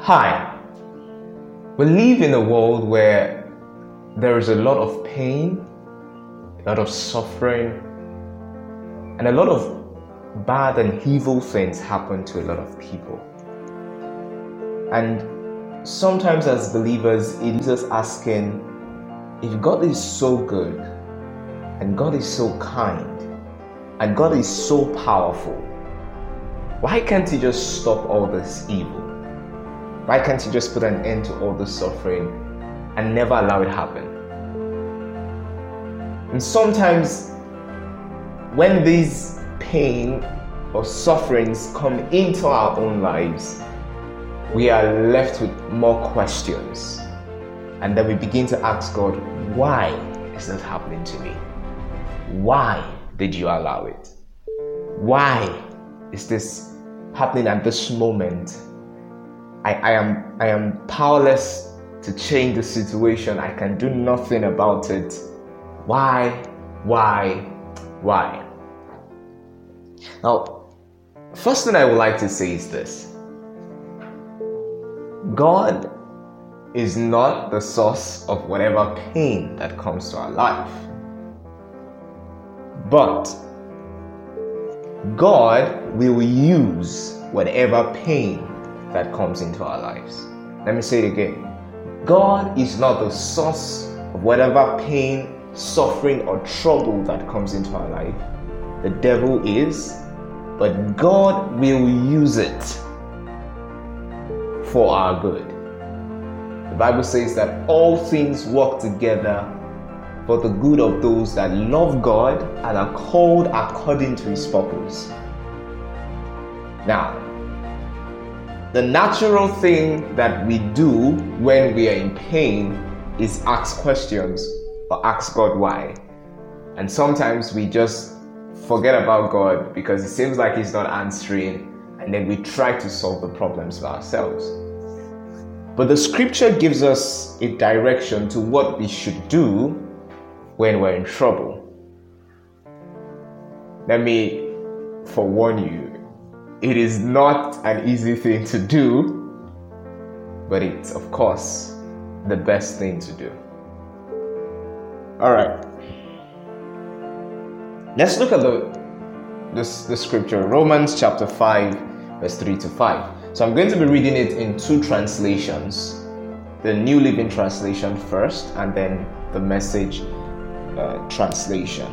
Hi. We live in a world where there is a lot of pain, a lot of suffering, and a lot of bad and evil things happen to a lot of people. And sometimes, as believers, it is us asking if God is so good, and God is so kind, and God is so powerful, why can't He just stop all this evil? Why can't you just put an end to all this suffering and never allow it happen? And sometimes, when these pain or sufferings come into our own lives, we are left with more questions. And then we begin to ask God, why is this happening to me? Why did you allow it? Why is this happening at this moment? I, I am I am powerless to change the situation. I can do nothing about it. Why? Why? Why? Now, first thing I would like to say is this God is not the source of whatever pain that comes to our life. But God will use whatever pain that comes into our lives. Let me say it again. God is not the source of whatever pain, suffering, or trouble that comes into our life. The devil is, but God will use it for our good. The Bible says that all things work together for the good of those that love God and are called according to his purpose. Now, the natural thing that we do when we are in pain is ask questions or ask God why. And sometimes we just forget about God because it seems like He's not answering, and then we try to solve the problems for ourselves. But the scripture gives us a direction to what we should do when we're in trouble. Let me forewarn you it is not an easy thing to do, but it's, of course, the best thing to do. All right. Let's look at the, this, the scripture, Romans chapter 5, verse 3 to 5. So I'm going to be reading it in two translations the New Living Translation first, and then the Message uh, translation.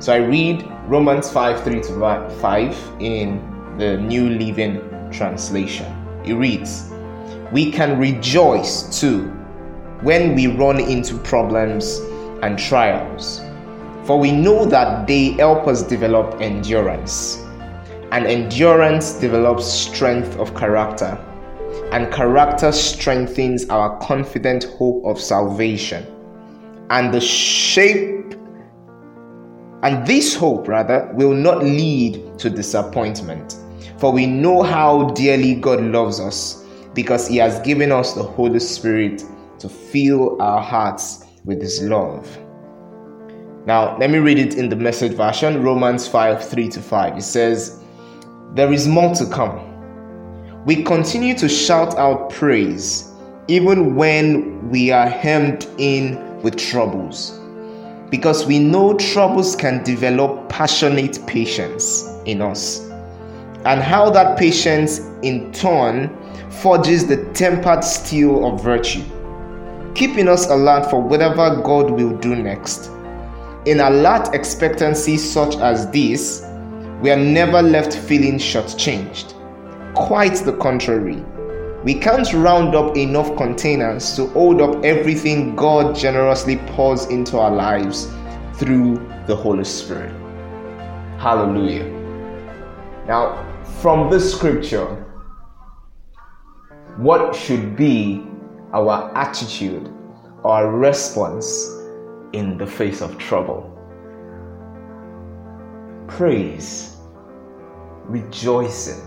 So I read Romans 5 3 to 5 in the New Living Translation. It reads, We can rejoice too when we run into problems and trials, for we know that they help us develop endurance. And endurance develops strength of character, and character strengthens our confident hope of salvation. And the shape and this hope, rather, will not lead to disappointment for we know how dearly God loves us because He has given us the Holy Spirit to fill our hearts with His love. Now, let me read it in the message version Romans 5 3 to 5. It says, There is more to come. We continue to shout out praise even when we are hemmed in with troubles because we know troubles can develop passionate patience in us and how that patience in turn forges the tempered steel of virtue, keeping us alert for whatever God will do next. In alert expectancy such as this, we are never left feeling shortchanged. Quite the contrary. We can't round up enough containers to hold up everything God generously pours into our lives through the Holy Spirit. Hallelujah. Now, from this scripture, what should be our attitude or response in the face of trouble? Praise, rejoicing.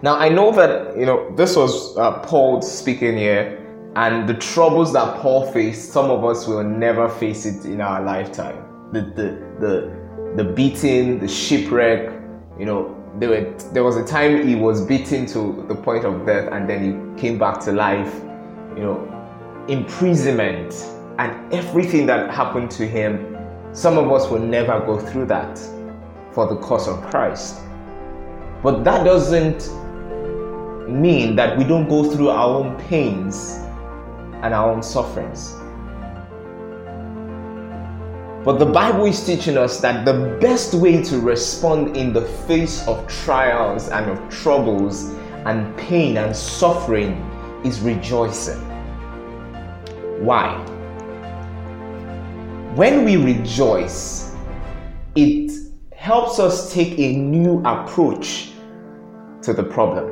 Now, I know that, you know, this was uh, Paul speaking here, and the troubles that Paul faced, some of us will never face it in our lifetime. The, the, the, the beating, the shipwreck, you know, there, were, there was a time he was beaten to the point of death and then he came back to life. You know, imprisonment and everything that happened to him. Some of us will never go through that for the cause of Christ. But that doesn't mean that we don't go through our own pains and our own sufferings. But the Bible is teaching us that the best way to respond in the face of trials and of troubles and pain and suffering is rejoicing. Why? When we rejoice, it helps us take a new approach to the problem.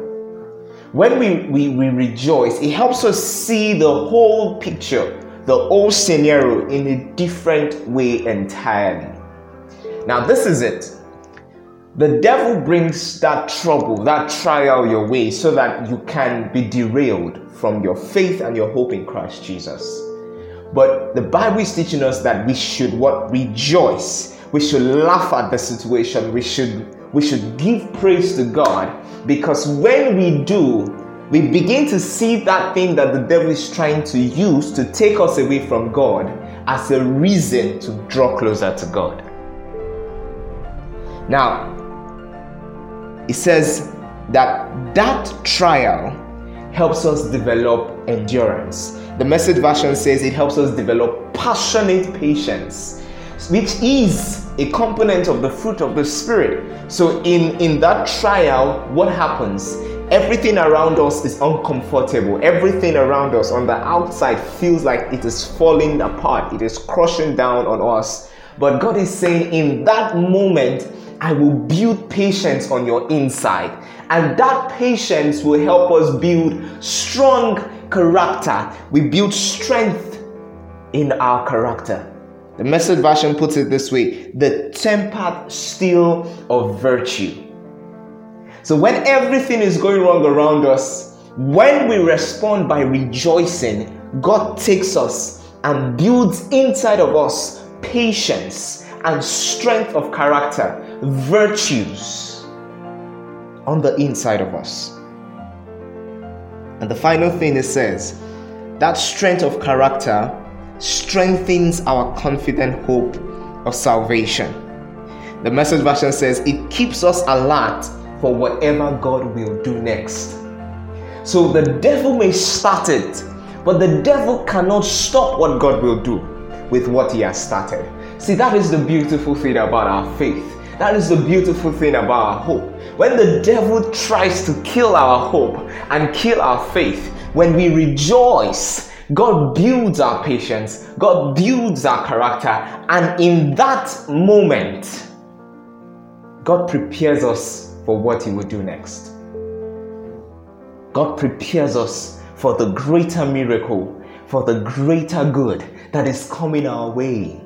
When we, we, we rejoice, it helps us see the whole picture the whole scenario in a different way entirely. Now, this is it. The devil brings that trouble, that trial your way so that you can be derailed from your faith and your hope in Christ Jesus. But the Bible is teaching us that we should what rejoice. We should laugh at the situation. We should we should give praise to God because when we do, we begin to see that thing that the devil is trying to use to take us away from God as a reason to draw closer to God. Now, it says that that trial helps us develop endurance. The message version says it helps us develop passionate patience, which is a component of the fruit of the spirit. So in in that trial, what happens? Everything around us is uncomfortable. Everything around us on the outside feels like it is falling apart, it is crushing down on us. But God is saying, in that moment, I will build patience on your inside. And that patience will help us build strong character. We build strength in our character. The message version puts it this way the tempered steel of virtue. So when everything is going wrong around us, when we respond by rejoicing, God takes us and builds inside of us patience and strength of character, virtues on the inside of us. And the final thing it says that strength of character strengthens our confident hope of salvation. The message version says it keeps us alert for whatever God will do next. So the devil may start it, but the devil cannot stop what God will do with what he has started. See, that is the beautiful thing about our faith. That is the beautiful thing about our hope. When the devil tries to kill our hope and kill our faith, when we rejoice, God builds our patience, God builds our character, and in that moment, God prepares us for what He will do next. God prepares us for the greater miracle, for the greater good that is coming our way.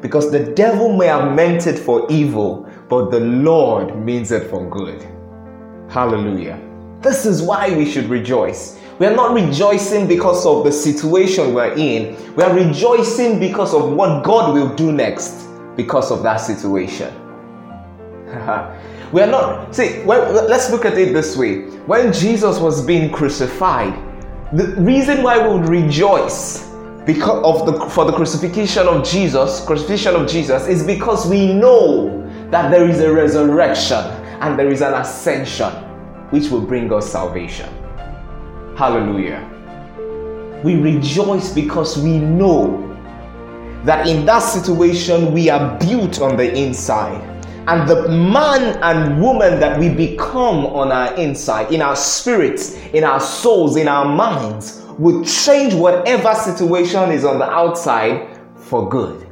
Because the devil may have meant it for evil, but the Lord means it for good. Hallelujah. This is why we should rejoice. We are not rejoicing because of the situation we're in. We are rejoicing because of what God will do next because of that situation. we are not see when, let's look at it this way. When jesus was being crucified the reason why we would rejoice because of the for the crucifixion of jesus crucifixion of jesus is because we know that there is a resurrection and there is an ascension which will bring us salvation. Hallelujah. We rejoice because we know that in that situation we are built on the inside and the man and woman that we become on our inside, in our spirits, in our souls, in our minds, will change whatever situation is on the outside for good.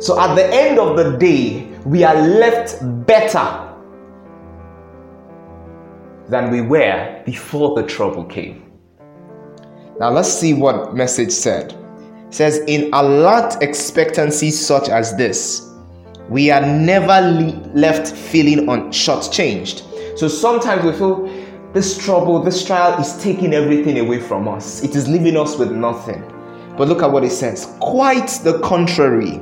So at the end of the day, we are left better than we were before the trouble came. Now let's see what message said. It says in alert expectancy such as this, we are never le- left feeling on shortchanged. So sometimes we feel this trouble, this trial is taking everything away from us. It is leaving us with nothing. But look at what it says. Quite the contrary.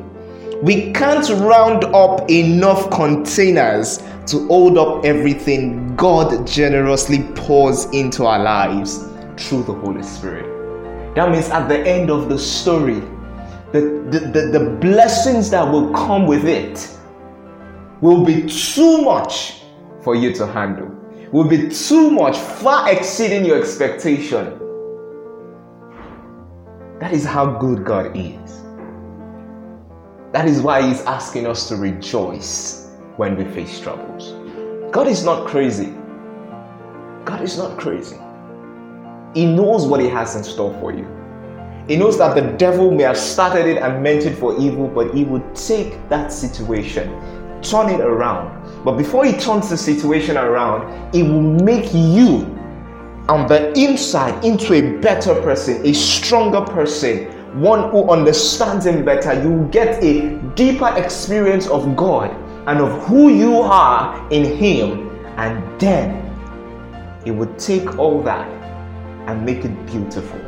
We can't round up enough containers to hold up everything God generously pours into our lives through the Holy Spirit. That means at the end of the story, the, the, the, the blessings that will come with it will be too much for you to handle, will be too much, far exceeding your expectation. That is how good God is. That is why He's asking us to rejoice when we face troubles. God is not crazy. God is not crazy. He knows what He has in store for you. He knows that the devil may have started it and meant it for evil, but he would take that situation, turn it around. But before he turns the situation around, he will make you on the inside into a better person, a stronger person, one who understands him better. You will get a deeper experience of God and of who you are in him, and then he would take all that and make it beautiful